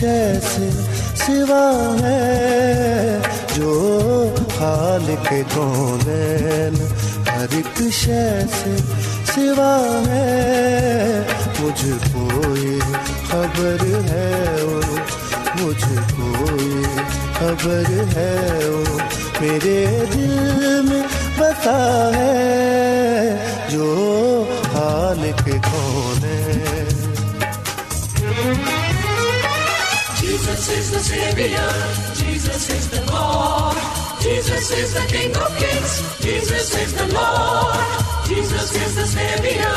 شے سے سوا ہے، جو خال کے کونین ہر ایک شے سے سوا ہے۔ مجھ کوئی خبر ہے او، مجھ کوئی خبر ہے او۔ میرے دل میں بتا ہے، جو حال کے Jesus is the Savior. Jesus is the Lord. Jesus is the King of Kings. Jesus is the Lord. Jesus is the Savior.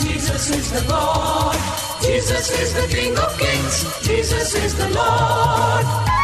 Jesus is the Lord. Jesus is the King of Kings. Jesus is the Lord.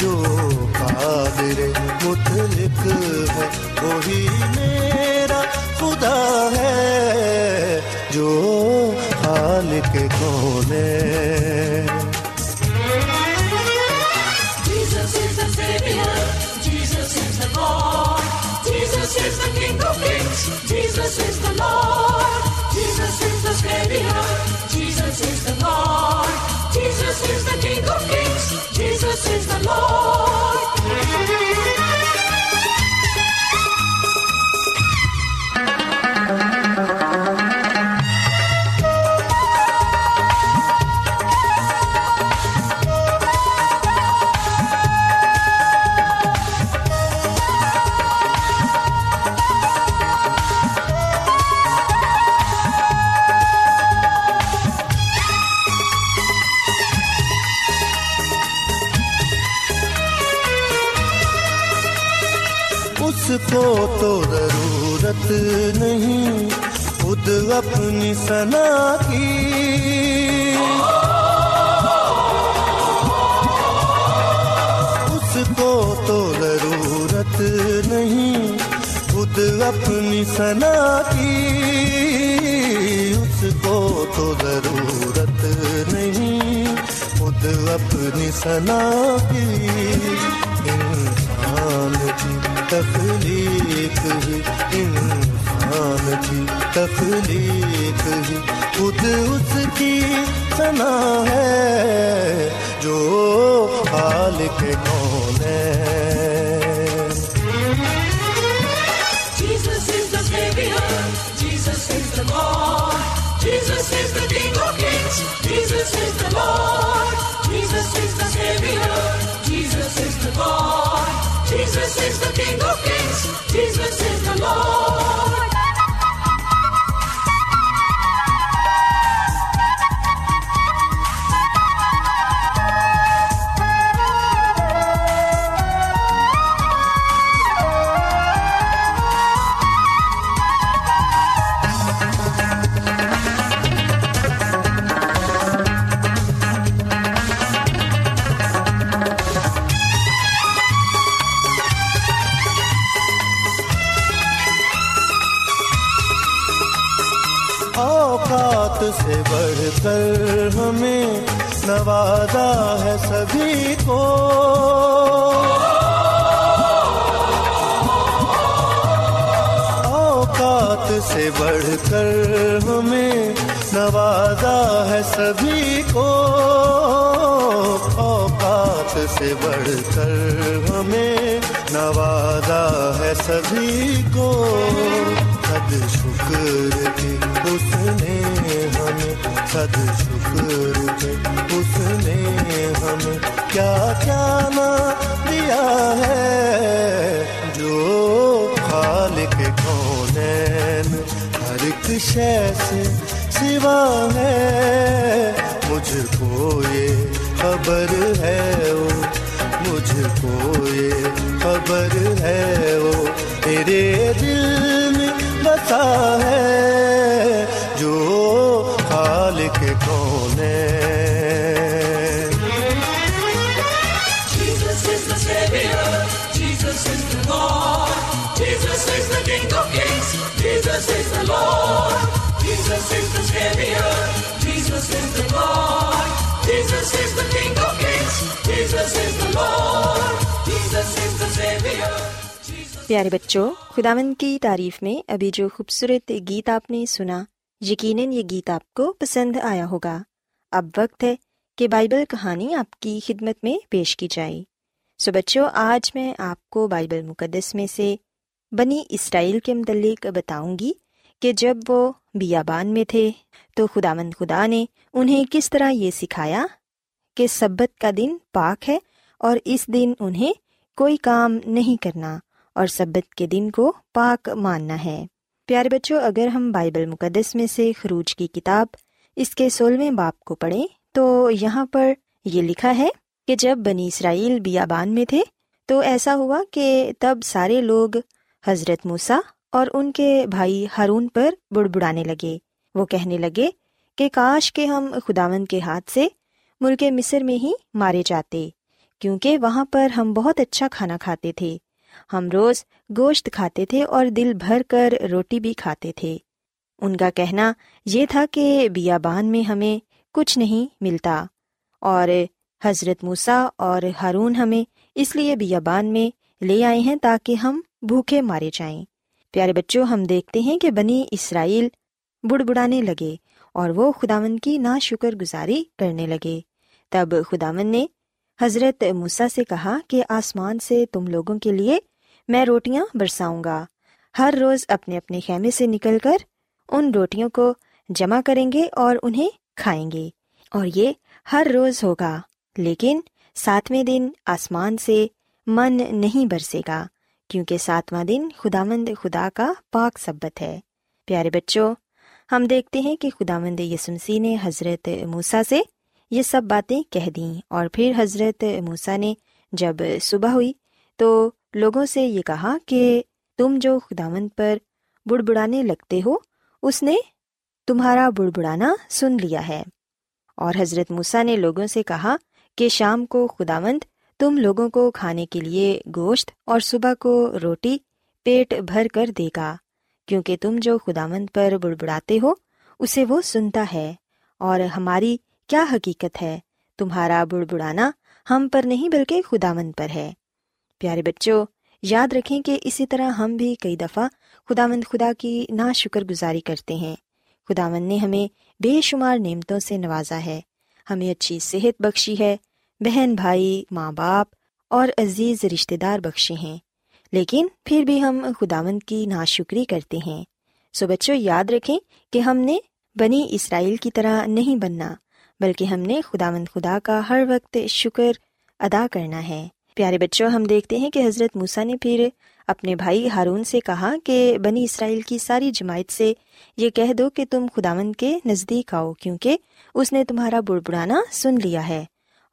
جو قادر مطلق ہے وہی میرا خدا ہے جو خالق کون ہے Jesus is the is the King of Kings. Jesus is the Lord. Jesus is the Savior. Jesus is the King of Kings. Jesus is the Lord. کو تو ضرورت نہیں خود اپنی سنا کی۔ اس کو تو ضرورت نہیں خود اپنی سنا کی۔ اس کو تو ضرورت نہیں خود اپنی سنا کی۔ تخلیق ہی انسان کی تخلیق ہی خود اس کی سنا ہے جو خالق کون ہے Jesus is the Savior. Jesus is the Lord. Jesus is the King of Kings. Jesus is the Lord. Jesus is the Savior. Jesus is the Lord. Jesus is the King of Kings. Jesus is the Lord. کر ہمیں نوازا ہے سبھی کو۔ اوقات سے بڑھ کر ہمیں نوازا ہے سبھی کو۔ اوقات سے بڑھ کر ہمیں نوازا ہے سبھی کو۔ صد شکر کے اس نے صد شکر کے اس نے ہمیں کیا کیا نہ دیا ہے؟ جو خالق کونین، ہر ایک شے سے سوا ہے۔ مجھ کو یہ خبر ہے وہ مجھ کو یہ خبر ہے وہ تیرے دل میں بسا ہے۔ پیارے بچوں خداون کی تعریف میں ابھی جو خوبصورت گیت آپ نے سنا یقیناً یہ گیت آپ کو پسند آیا ہوگا۔ اب وقت ہے کہ بائبل کہانی آپ کی خدمت میں پیش کی جائے۔ سو بچوں، آج میں آپ کو بائبل مقدس میں سے بنی اسرائیل کے متعلق بتاؤں گی کہ جب وہ بیابان میں تھے تو خداوند خدا نے انہیں کس طرح یہ سکھایا کہ سبت کا دن پاک ہے اور اس دن انہیں کوئی کام نہیں کرنا اور سبت کے دن کو پاک ماننا ہے۔ پیارے بچوں، اگر ہم بائبل مقدس میں سے خروج کی کتاب اس کے سولہویں باپ کو پڑھیں، تو یہاں پر یہ لکھا ہے کہ جب بنی اسرائیل بیابان میں تھے، تو ایسا ہوا کہ تب سارے لوگ حضرت موسا اور ان کے بھائی ہارون پر بڑبڑانے لگے۔ وہ کہنے لگے کہ کاش کے ہم خداوند کے ہاتھ سے ملک مصر میں ہی مارے جاتے، کیونکہ وہاں پر ہم بہت اچھا کھانا کھاتے تھے۔ ہم روز گوشت کھاتے تھے اور دل بھر کر روٹی بھی کھاتے تھے۔ ان کا کہنا یہ تھا کہ بیابان میں ہمیں کچھ نہیں ملتا اور حضرت موسا اور ہارون ہمیں اس لیے بیابان میں لے آئے ہیں تاکہ ہم بھوکے مارے جائیں۔ پیارے بچوں، ہم دیکھتے ہیں کہ بنی اسرائیل بڑ بڑانے لگے اور وہ خداون کی نا شکر گزاری کرنے لگے۔ تب خداون نے حضرت موسا سے کہا کہ آسمان سے تم لوگوں کے لیے میں روٹیاں برساؤں گا۔ ہر روز اپنے اپنے خیمے سے نکل کر ان روٹیوں کو جمع کریں گے اور انہیں کھائیں گے۔ اور یہ ہر روز ہوگا، لیکن ساتویں دن آسمان سے من نہیں برسے گا، کیونکہ ساتواں دن خداوند خدا کا پاک سبت ہے۔ پیارے بچوں، ہم دیکھتے ہیں کہ خداوند یسمسی نے حضرت موسا سے یہ سب باتیں کہہ دیں۔ اور پھر حضرت موسا نے جب صبح ہوئی تو لوگوں سے یہ کہا کہ تم جو خداوند پر بڑبڑانے لگتے ہو، اس نے تمہارا بڑبڑانا سن لیا ہے۔ اور حضرت موسا نے لوگوں سے کہا کہ شام کو خداوند تم لوگوں کو کھانے کے لیے گوشت اور صبح کو روٹی پیٹ بھر کر دے گا، کیونکہ تم جو خداوند پر بڑبڑاتے ہو، اسے وہ سنتا ہے۔ اور ہماری کیا حقیقت ہے؟ تمہارا بڑبڑانا ہم پر نہیں بلکہ خداوند پر ہے۔ پیارے بچوں، یاد رکھیں کہ اسی طرح ہم بھی کئی دفعہ خداوند خدا کی نا شکر گزاری کرتے ہیں۔ خداوند نے ہمیں بے شمار نعمتوں سے نوازا ہے۔ ہمیں اچھی صحت بخشی ہے۔ بہن بھائی، ماں باپ اور عزیز رشتے دار بخشے ہیں۔ لیکن پھر بھی ہم خداوند کی ناشکری کرتے ہیں۔ سو بچوں، یاد رکھیں کہ ہم نے بنی اسرائیل کی طرح نہیں بننا۔ بلکہ ہم نے خداوند خدا کا ہر وقت شکر ادا کرنا ہے۔ پیارے بچوں، ہم دیکھتے ہیں کہ حضرت موسیٰ نے پھر اپنے بھائی ہارون سے کہا کہ بنی اسرائیل کی ساری جماعت سے یہ کہہ دو کہ تم خداوند کے نزدیک آؤ، کیونکہ اس نے تمہارا بڑبڑانا سن لیا ہے۔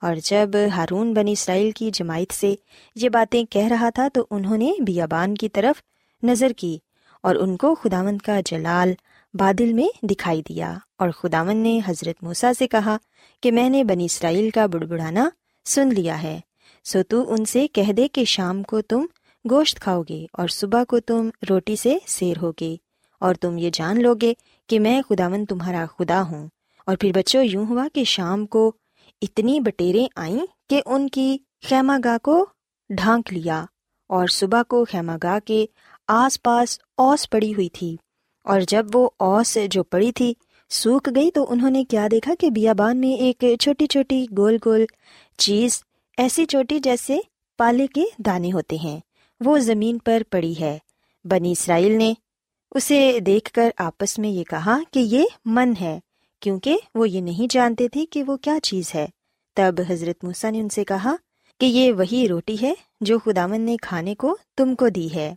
اور جب ہارون بنی اسرائیل کی جماعت سے یہ باتیں کہہ رہا تھا تو انہوں نے بیابان کی طرف نظر کی اور ان کو خداوند کا جلال بادل میں دکھائی دیا اور خداون نے حضرت موسیٰ سے کہا کہ میں نے بنی اسرائیل کا بڑبڑانا سن لیا ہے، سو تو ان سے کہہ دے کہ شام کو تم گوشت کھاؤ گے اور صبح کو تم روٹی سے سیر ہوگے، اور تم یہ جان لو گے کہ میں خداون تمہارا خدا ہوں۔ اور پھر بچوں، یوں ہوا کہ شام کو اتنی بٹیریں آئیں کہ ان کی خیمہ گاہ کو ڈھانک لیا اور صبح کو خیمہ گاہ کے آس پاس اوس پڑی ہوئی تھی۔ اور جب وہ اوس جو پڑی تھی سوکھ گئی تو انہوں نے کیا دیکھا کہ بیابان میں ایک چھوٹی چھوٹی گول گول چیز ایسی چوٹی جیسے پالے کے دانے ہوتے ہیں۔ وہ زمین پر پڑی ہے۔ بنی اسرائیل نے اسے دیکھ کر آپس میں یہ کہا کہ یہ من ہے، کیونکہ وہ یہ نہیں جانتے تھے کہ وہ کیا چیز ہے۔ تب حضرت موسیٰ نے ان سے کہا کہ یہ وہی روٹی ہے جو خداون نے کھانے کو تم کو دی ہے۔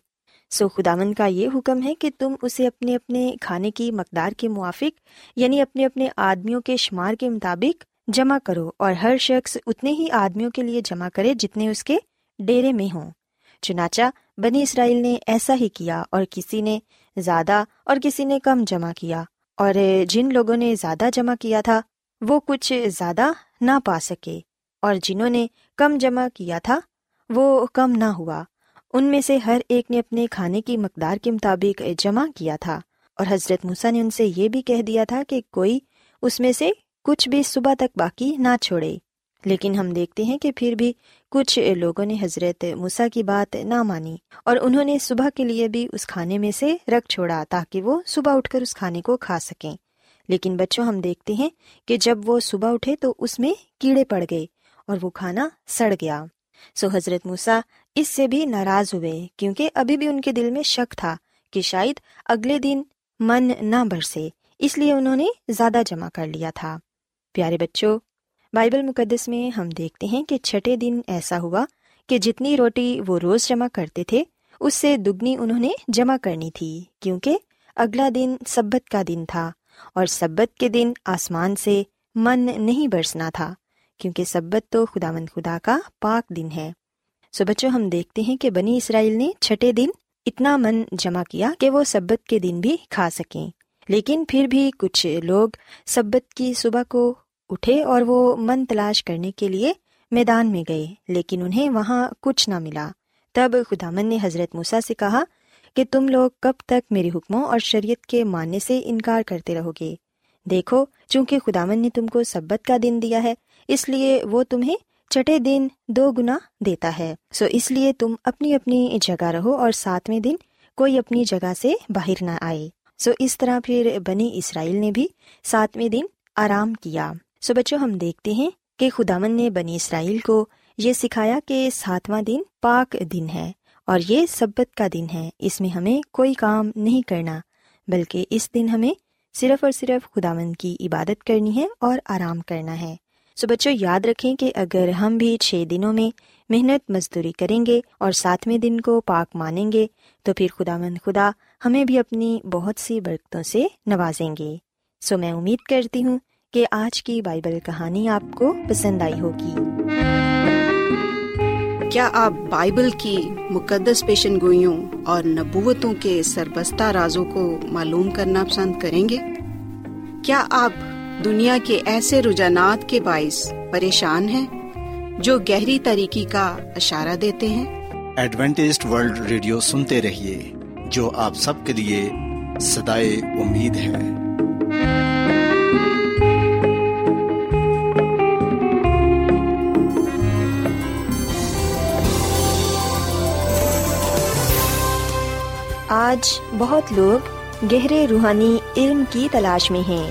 سو خداون کا یہ حکم ہے کہ تم اسے اپنے اپنے کھانے کی مقدار کے موافق یعنی اپنے اپنے آدمیوں کے شمار کے مطابق جمع کرو اور ہر شخص اتنے ہی آدمیوں کے لیے جمع کرے جتنے اس کے ڈیرے میں ہوں۔ چنانچہ بنی اسرائیل نے ایسا ہی کیا اور کسی نے زیادہ اور کسی نے کم جمع کیا، اور جن لوگوں نے زیادہ جمع کیا تھا وہ کچھ زیادہ نہ پا سکے، اور جنہوں نے کم جمع کیا تھا وہ کم نہ ہوا۔ ان میں سے ہر ایک نے اپنے کھانے کی مقدار کے مطابق جمع کیا تھا۔ اور حضرت موسیٰ نے ان سے یہ بھی کہہ دیا تھا کہ کوئی اس میں سے کچھ بھی صبح تک باقی نہ چھوڑے۔ لیکن ہم دیکھتے ہیں کہ پھر بھی کچھ لوگوں نے حضرت موسا کی بات نہ مانی اور انہوں نے صبح کے لیے بھی اس کھانے میں سے رکھ چھوڑا تاکہ وہ صبح اٹھ کر اس کھانے کو کھا سکیں۔ لیکن بچوں، ہم دیکھتے ہیں کہ جب وہ صبح اٹھے تو اس میں کیڑے پڑ گئے اور وہ کھانا سڑ گیا۔ سو حضرت موسا اس سے بھی ناراض ہوئے کیونکہ ابھی بھی ان کے دل میں شک تھا کہ شاید اگلے دن من نہ برسے، اس لیے انہوں نے زیادہ جمع کر لیا تھا۔ پیارے بچوں، بائبل مقدس میں ہم دیکھتے ہیں کہ چھٹے دن ایسا ہوا کہ جتنی روٹی وہ روز جمع کرتے تھے، اس سے دگنی انہوں نے جمع کرنی تھی کیونکہ اگلا دن سبت کا دن تھا اور سبت کے دن آسمان سے من نہیں برسنا تھا کیونکہ سبت تو خدا مند خدا کا پاک دن ہے۔ سو بچوں، ہم دیکھتے ہیں کہ بنی اسرائیل نے چھٹے دن اتنا من جمع کیا کہ وہ سبت کے دن بھی کھا سکیں۔ لیکن پھر بھی کچھ لوگ سبت کی صبح کو اٹھے اور وہ من تلاش کرنے کے لیے میدان میں گئے، لیکن انہیں وہاں کچھ نہ ملا۔ تب خدا من نے حضرت موسا سے کہا کہ تم لوگ کب تک میرے حکموں اور شریعت کے ماننے سے انکار کرتے رہو گے؟ دیکھو، چونکہ خدامن نے تم کو سبت کا دن دیا ہے، اس لیے وہ تمہیں چٹے دن دو گنا دیتا ہے۔ سو اس لیے تم اپنی اپنی جگہ رہو اور ساتویں دن کوئی اپنی جگہ سے باہر نہ آئے۔ سو اس طرح پھر بنی اسرائیل نے بھی ساتویں دن آرام کیا۔ سو بچوں، ہم دیکھتے ہیں کہ خدامن نے بنی اسرائیل کو یہ سکھایا کہ ساتواں دن پاک دن ہے اور یہ سبت کا دن ہے۔ اس میں ہمیں کوئی کام نہیں کرنا، بلکہ اس دن ہمیں صرف اور صرف خدامن کی عبادت کرنی ہے اور آرام کرنا ہے۔ سو بچوں، یاد رکھیں کہ اگر ہم بھی چھ دنوں میں محنت مزدوری کریں گے اور ساتویں دن کو پاک مانیں گے، تو پھر خدا مند خدا ہمیں بھی اپنی بہت سی برکتوں سے نوازیں گے۔ سو میں امید کرتی ہوں کہ آج کی بائبل کہانی آپ کو پسند آئی ہوگی۔ کیا آپ بائبل کی مقدس پیشن گوئیوں اور نبوتوں کے سربستہ رازوں کو معلوم کرنا پسند کریں گے؟ کیا آپ دنیا کے ایسے رجحانات کے باعث پریشان ہیں جو گہری طریقے کا اشارہ دیتے ہیں۔ ایڈوینٹیسٹ ورلڈ ریڈیو سنتے رہیے جو آپ سب کے لیے صدائے امید ہے۔ آج بہت لوگ گہرے روحانی علم کی تلاش میں ہیں۔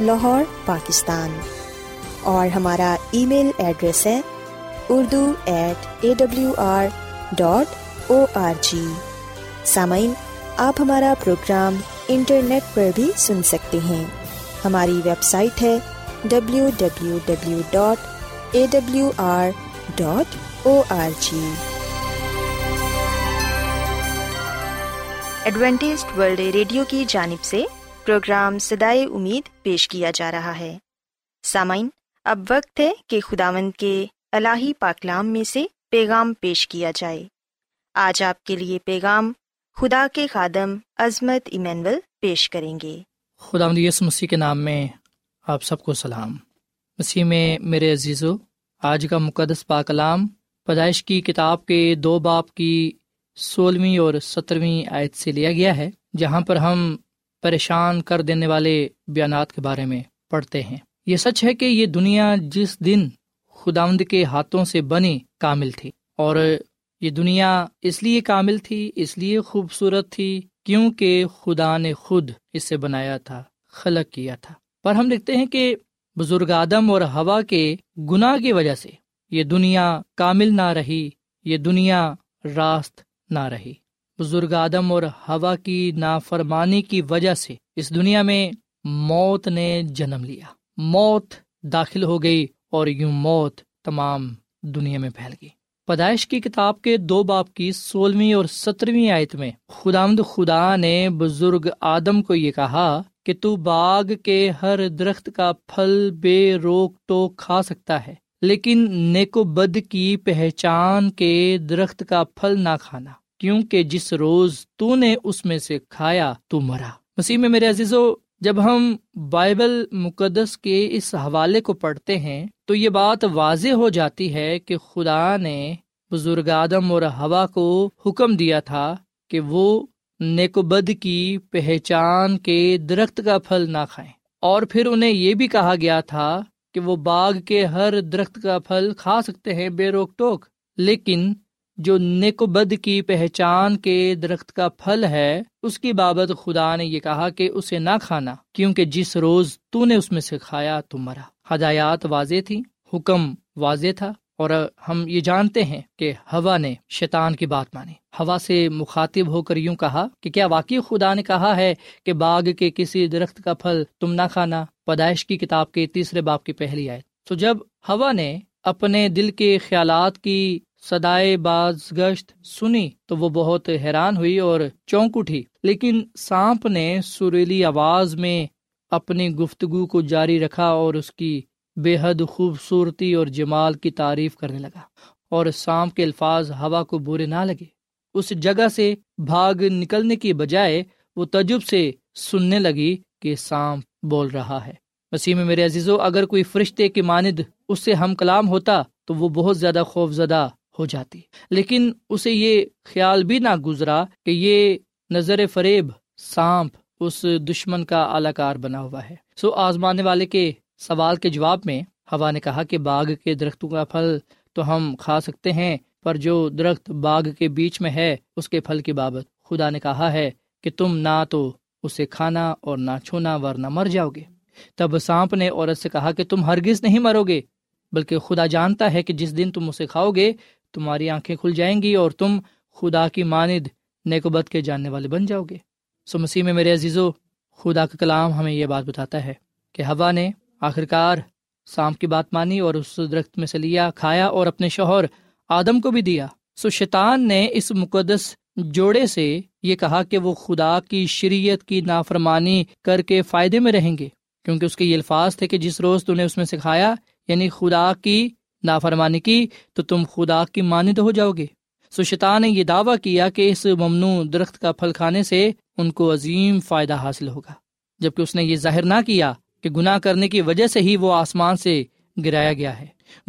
لاہور، پاکستان۔ اور ہمارا ای میل ایڈریس ہے Urdu at A W R dot O R G سامعین، آپ ہمارا پروگرام انٹرنیٹ پر بھی سن سکتے ہیں۔ ہماری ویب سائٹ ہے W W W dot A W R dot O R G Adventist World Radio کی جانب سے پروگرام سدائے امید پیش کیا جا رہا ہے۔ سامعین، اب وقت ہے کہ خداوند کے الہی پاکلام میں سے پیغام پیش کیا جائے۔ آج آپ کے لیے پیغام خدا کے خادم عظمت ایمینول پیش کریں گے۔ خدا یس مسیح کے نام میں آپ سب کو سلام۔ مسیح میں میرے عزیزو، آج کا مقدس پاکلام پیدائش کی کتاب کے دو باپ کی سولہویں اور سترویں آیت سے لیا گیا ہے، جہاں پر ہم پریشان کر دینے والے بیانات کے بارے میں پڑھتے ہیں۔ یہ سچ ہے کہ یہ دنیا جس دن خداوند کے ہاتھوں سے بنی کامل تھی اور یہ دنیا اس لیے کامل تھی، اس لیے خوبصورت تھی کیونکہ خدا نے خود اسے بنایا تھا، خلق کیا تھا۔ پر ہم دیکھتے ہیں کہ بزرگ آدم اور ہوا کے گناہ کی وجہ سے یہ دنیا کامل نہ رہی، یہ دنیا راست نہ رہی۔ بزرگ آدم اور ہوا کی نافرمانی کی وجہ سے اس دنیا میں موت نے جنم لیا۔ موت داخل ہو گئی اور یوں موت تمام دنیا میں پھیل گئی۔ پیدائش کی کتاب کے دو باپ کی سولہویں اور سترویں آیت میں خدامد خدا نے بزرگ آدم کو یہ کہا کہ تو باغ کے ہر درخت کا پھل بے روک ٹوک کھا سکتا ہے، لیکن نیکو بد کی پہچان کے درخت کا پھل نہ کھانا۔ کیونکہ جس روز تو نے اس میں سے کھایا تو مرا۔ مسیح میں میرے عزیزو، جب ہم بائبل مقدس کے اس حوالے کو پڑھتے ہیں، تو یہ بات واضح ہو جاتی ہے کہ خدا نے بزرگ آدم اور ہوا کو حکم دیا تھا کہ وہ نیک بد کی پہچان کے درخت کا پھل نہ کھائیں۔ اور پھر انہیں یہ بھی کہا گیا تھا کہ وہ باغ کے ہر درخت کا پھل کھا سکتے ہیں بے روک ٹوک، لیکن جو نیک بد کی پہچان کے درخت کا پھل ہے، اس کی بابت خدا نے یہ کہا کہ اسے نہ کھانا، کیونکہ جس روز تو نے اس میں سے کھایا تو مرا۔ ہدایات واضح تھی حکم واضح تھا، اور ہم یہ جانتے ہیں کہ ہوا نے شیطان کی بات مانی۔ ہوا سے مخاطب ہو کر یوں کہا کہ کیا واقعی خدا نے کہا ہے کہ باغ کے کسی درخت کا پھل تم نہ کھانا؟ پیدائش کی کتاب کے تیسرے باپ کی پہلی آئے تو جب ہوا نے اپنے دل کے خیالات کی سدائے باز گشت سنی تو وہ بہت حیران ہوئی اور چونک اٹھی۔ لیکن سانپ نے سریلی آواز میں اپنی گفتگو کو جاری رکھا اور اس کی بے حد خوبصورتی اور جمال کی تعریف کرنے لگا اور سانپ کے الفاظ ہوا کو برے نہ لگے۔ اس جگہ سے بھاگ نکلنے کی بجائے وہ تجب سے سننے لگی کہ سانپ بول رہا ہے۔ وسیم میرے عزیزو، اگر کوئی فرشتے کی ماند اس سے ہم کلام ہوتا تو وہ بہت زیادہ خوف زدہ ہو جاتی۔ لیکن اسے یہ خیال بھی نہ گزرا کہ یہ نظر فریب، سانپ اس دشمن کا اعلی کار بنا ہوا ہے۔ سو آزمانے والے کے سوال کے جواب میں ہوا نے کہا کہ باغ کے درختوں کا پھل تو ہم کھا سکتے ہیں، پر جو درخت باغ کے بیچ میں ہے، اس کے پھل کی بابت خدا نے کہا ہے کہ تم نہ تو اسے کھانا اور نہ چھونا، ورنہ مر جاؤ گے۔ تب سانپ نے عورت سے کہا کہ تم ہرگز نہیں مرو گے، بلکہ خدا جانتا ہے کہ جس دن تم اسے کھاؤ گے تمہاری آنکھیں کھل جائیں گی اور تم خدا کی ماند نیکوبت کے جاننے والے بن جاؤ گے۔ سو مسیح میں میرے عزیزو، خدا کا کلام ہمیں یہ بات بتاتا ہے کہ ہوا نے آخرکار سانپ کی بات مانی اور اس درخت میں سے لیا، کھایا اور اپنے شوہر آدم کو بھی دیا۔ سو شیطان نے اس مقدس جوڑے سے یہ کہا کہ وہ خدا کی شریعت کی نافرمانی کر کے فائدے میں رہیں گے، کیونکہ اس کے یہ الفاظ تھے کہ جس روز تو نے اس میں سے کھایا یعنی خدا کی نافرمانی کی تو تم خدا کی مانند ہو جاؤ گے۔ سو شیطان نے یہ دعویٰ کیا کہ اس ممنوع درخت کا پھل کھانے سے ان کو عظیم فائدہ حاصل ہوگا۔ جبکہ اس نے یہ ظاہر نہ کیا کہ گناہ کرنے کی وجہ سے ہی وہ آسمان سے گرایا گیا ہے۔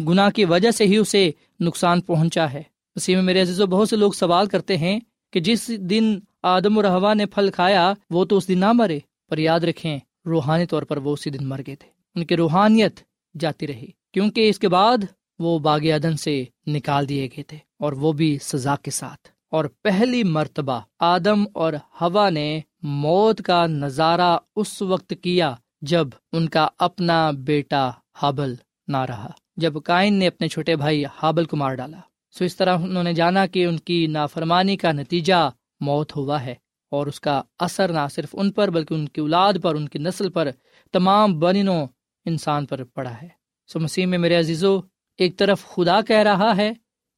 گناہ کی وجہ سے ہی اسے نقصان پہنچا ہے۔ اسی میں میرے عزیز و بہت سے لوگ سوال کرتے ہیں کہ جس دن آدم و رہوا نے پھل کھایا، وہ تو اس دن نہ مرے۔ پر یاد رکھیں، روحانی طور پر وہ اسی دن مر گئے تھے۔ ان کی روحانیت جاتی رہی۔ کیونکہ اس کے بعد وہ باغ عدن سے نکال دیے گئے تھے اور وہ بھی سزا کے ساتھ۔ اور پہلی مرتبہ آدم اور ہوا نے موت کا نظارہ اس وقت کیا جب ان کا اپنا بیٹا حابل نہ رہا، جب کائن نے اپنے چھوٹے بھائی حابل کو مار ڈالا۔ سو اس طرح انہوں نے جانا کہ ان کی نافرمانی کا نتیجہ موت ہوا ہے اور اس کا اثر نہ صرف ان پر بلکہ ان کی اولاد پر، ان کی نسل پر تمام بنینوں انسان پر پڑا ہے۔ سو مسیح میں میرے عزیزو ایک طرف خدا کہہ رہا ہے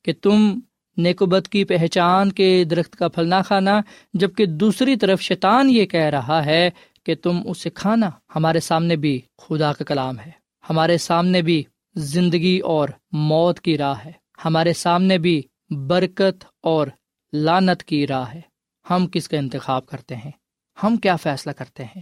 کہ تم نیکوبت کی پہچان کے درخت کا پھل نہ کھانا، جبکہ دوسری طرف شیطان یہ کہہ رہا ہے کہ تم اسے کھانا۔ ہمارے سامنے بھی خدا کا کلام ہے۔ ہمارے سامنے بھی زندگی اور موت کی راہ ہے۔ ہمارے سامنے بھی برکت اور لانت کی راہ ہے۔ ہم کس کا انتخاب کرتے ہیں؟ ہم کیا فیصلہ کرتے ہیں؟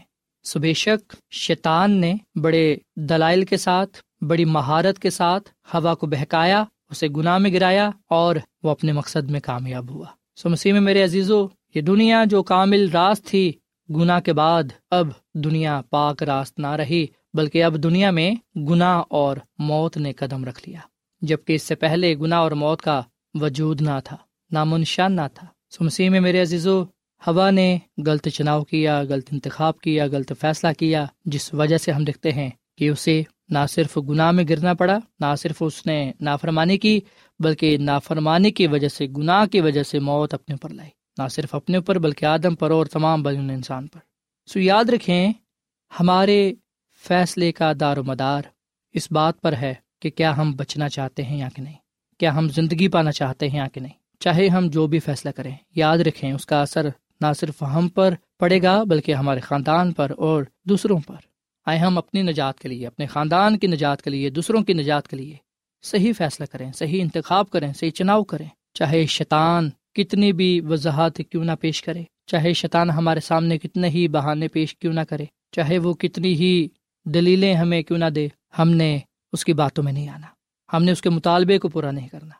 سو بے شک شیطان نے بڑے دلائل کے ساتھ، بڑی مہارت کے ساتھ ہوا کو بہکایا، اسے گناہ میں گرایا اور وہ اپنے مقصد میں کامیاب ہوا۔ سو مسیح میں میرے عزیزو، یہ دنیا جو کامل راست تھی، گناہ کے بعد اب دنیا پاک راست نہ رہی، بلکہ اب دنیا میں گناہ اور موت نے قدم رکھ لیا۔ جبکہ اس سے پہلے گناہ اور موت کا وجود نہ تھا نام و نشان نہ تھا۔ سو مسیح میں میرے عزیزو ہوا نے غلط چناؤ کیا، غلط انتخاب کیا، غلط فیصلہ کیا، جس وجہ سے ہم دیکھتے ہیں کہ اسے نہ صرف گناہ میں گرنا پڑا، نہ صرف اس نے نافرمانی کی، بلکہ نافرمانی کی وجہ سے، گناہ کی وجہ سے موت اپنے پر لائی۔ نہ صرف اپنے اوپر، بلکہ آدم پر اور تمام بجن انسان پر۔ سو یاد رکھیں، ہمارے فیصلے کا دار و مدار اس بات پر ہے کہ کیا ہم بچنا چاہتے ہیں یا کہ نہیں۔ کیا ہم زندگی پانا چاہتے ہیں یا کہ نہیں۔ چاہے ہم جو بھی فیصلہ کریں، یاد رکھیں اس کا اثر نہ صرف ہم پر پڑے گا بلکہ ہمارے خاندان پر اور دوسروں پر۔ آئے ہم اپنی نجات کے لیے، اپنے خاندان کی نجات کے لیے، دوسروں کی نجات کے لیے۔ صحیح فیصلہ کریں، صحیح انتخاب کریں، صحیح چناؤ کریں۔ چاہے شیطان کتنی بھی وضاحت کیوں نہ پیش کرے، چاہے شیطان ہمارے سامنے کتنے ہی بہانے پیش کیوں نہ کرے، چاہے وہ کتنی ہی دلیلیں ہمیں کیوں نہ دے، ہم نے اس کی باتوں میں نہیں آنا۔ ہم نے اس کے مطالبے کو پورا نہیں کرنا۔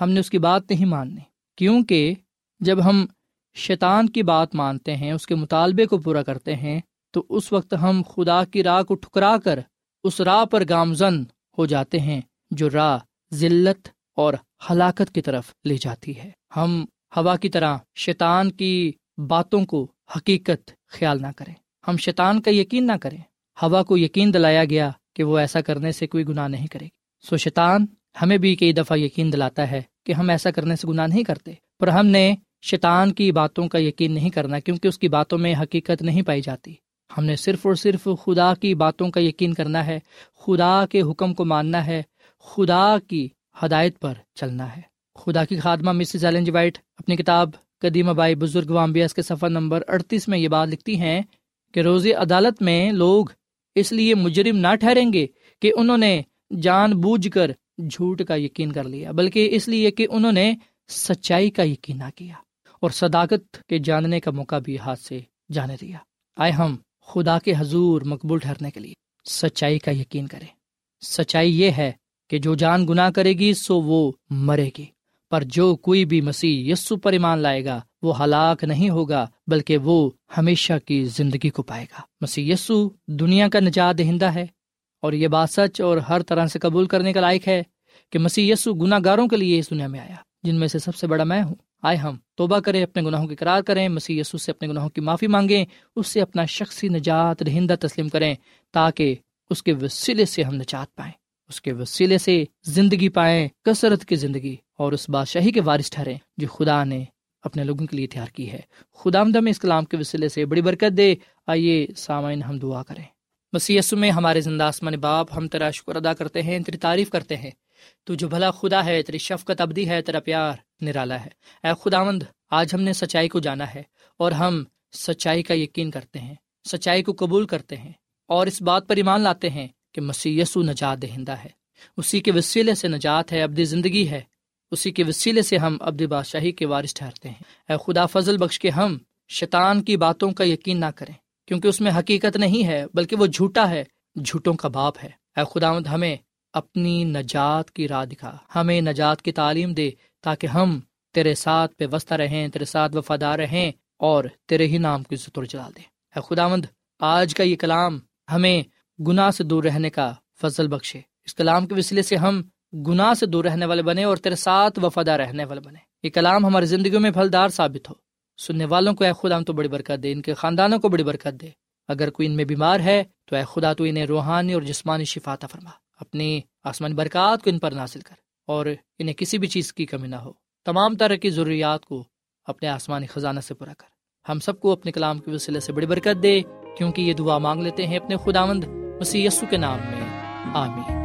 ہم نے اس کی بات نہیں ماننی۔ کیونکہ جب ہم شیطان کی بات مانتے ہیں، اس کے مطالبے کو پورا کرتے ہیں، تو اس وقت ہم خدا کی راہ کو ٹھکرا کر اس راہ پر گامزن ہو جاتے ہیں، جو راہ ذلت اور ہلاکت کی طرف لے جاتی ہے۔ ہم ہوا کی طرح شیطان کی باتوں کو حقیقت خیال نہ کریں۔ ہم شیطان کا یقین نہ کریں۔ ہوا کو یقین دلایا گیا کہ وہ ایسا کرنے سے کوئی گناہ نہیں کرے گی۔ سو شیطان ہمیں بھی کئی دفعہ یقین دلاتا ہے کہ ہم ایسا کرنے سے گناہ نہیں کرتے، پر ہم نے شیطان کی باتوں کا یقین نہیں کرنا کیونکہ اس کی باتوں میں حقیقت نہیں پائی جاتی۔ ہم نے صرف اور صرف خدا کی باتوں کا یقین کرنا ہے، خدا کے حکم کو ماننا ہے، خدا کی ہدایت پر چلنا ہے۔ خدا کی خادمہ مسز ایلن جی وائٹ اپنی کتاب قدیم بائی بزرگ وامبیاس کے سفر نمبر اڑتیس میں یہ بات لکھتی ہیں کہ روزی عدالت میں لوگ اس لیے مجرم نہ ٹھہریں گے کہ انہوں نے جان بوجھ کر جھوٹ کا یقین کر لیا، بلکہ اس لیے کہ انہوں نے سچائی کا یقین نہ کیا۔ اور صداقت کے جاننے کا موقع بھی ہاتھ سے جانے دیا۔ آئے ہم خدا کے حضور مقبول ٹھہرنے کے لیے۔ سچائی کا یقین کریں۔ سچائی یہ ہے کہ جو جان گنا کرے گی، سو وہ مرے گی۔ پر جو کوئی بھی مسیح یسو پر ایمان لائے گا، وہ ہلاک نہیں ہوگا، بلکہ وہ ہمیشہ کی زندگی کو پائے گا۔ مسیح یسو دنیا کا نجات دہندہ ہے۔ اور یہ بات سچ اور ہر طرح سے قبول کرنے کا لائق ہے کہ مسیح یسو گناہ گاروں کے لیے اس دنیا میں آیا، جن میں سے سب سے بڑا میں ہوں۔ آئے ہم، توبہ کریں، اپنے گناہوں کی قرار کریں، مسیح یسو سے اپنے گناہوں کی معافی مانگیں، اس سے اپنا شخصی نجات دہندہ تسلیم کریں، تاکہ اس کے وسیلے سے ہم نجات پائیں، اس کے وسیلے سے زندگی پائیں، کثرت کی زندگی، اور اس بادشاہی کے وارث ٹھہریں جو خدا نے اپنے لوگوں کے لیے تیار کی ہے۔ خدا آمدہ اس کلام کے وسیلے سے بڑی برکت دے۔ آئیے سامعین ہم دعا کریں۔ مسی میں ہمارے زندہ آسمان باپ، ہم تیرا شکر ادا کرتے ہیں، تیری تعریف کرتے ہیں۔ تو جو بھلا خدا ہے، تیری شفقت ابدی ہے، تیرا پیار نرالا ہے۔ اے خدا مند آج ہم نے سچائی کو جانا ہے اور ہم سچائی کا یقین کرتے ہیں، سچائی کو قبول کرتے ہیں اور اس بات پر ایمان لاتے ہیں کہ مسی یسو نجات دہندہ ہے۔ اسی کے وسیلے سے نجات ہے، ابدی زندگی ہے۔ اسی کے وسیلے سے ہم ابد بادشاہی کے وارث ٹھہرتے ہیں۔ اے خدا، فضل بخش کے ہم شیطان کی باتوں کا یقین نہ کریں، کیونکہ اس میں حقیقت نہیں ہے، بلکہ وہ جھوٹا ہے، جھوٹوں کا باپ ہے۔ اے خدا ہمیں اپنی نجات کی راہ دکھا۔ ہمیں نجات کی تعلیم دے تاکہ ہم تیرے ساتھ پہ وسطہ رہیں، تیرے ساتھ وفادار رہیں اور تیرے ہی نام کی ستر جلا دے اے خدا مند آج کا یہ کلام ہمیں گناہ سے دور رہنے کا فضل بخشے۔ اس کلام کے وسیلے سے ہم گناہ سے دور رہنے والے بنے اور تیرے ساتھ وفادار رہنے والے بنے یہ کلام ہماری زندگی میں پھلدار ثابت ہو۔ سننے والوں کو اے خدا تو بڑی برکت دے، ان کے خاندانوں کو بڑی برکت دے۔ اگر کوئی ان میں بیمار ہے تو اے خدا تو انہیں روحانی اور جسمانی شفاتا فرما۔ اپنی آسمانی برکات کو ان پر ناصل کر اور انہیں کسی بھی چیز کی کمی نہ ہو۔ تمام طرح کی ضروریات کو اپنے آسمانی خزانہ سے پورا کر۔ ہم سب کو اپنے کلام کے وسیلے سے بڑی برکت دے، کیونکہ یہ دعا مانگ لیتے ہیں اپنے خدا مند یسو کے نام میں۔ آمین۔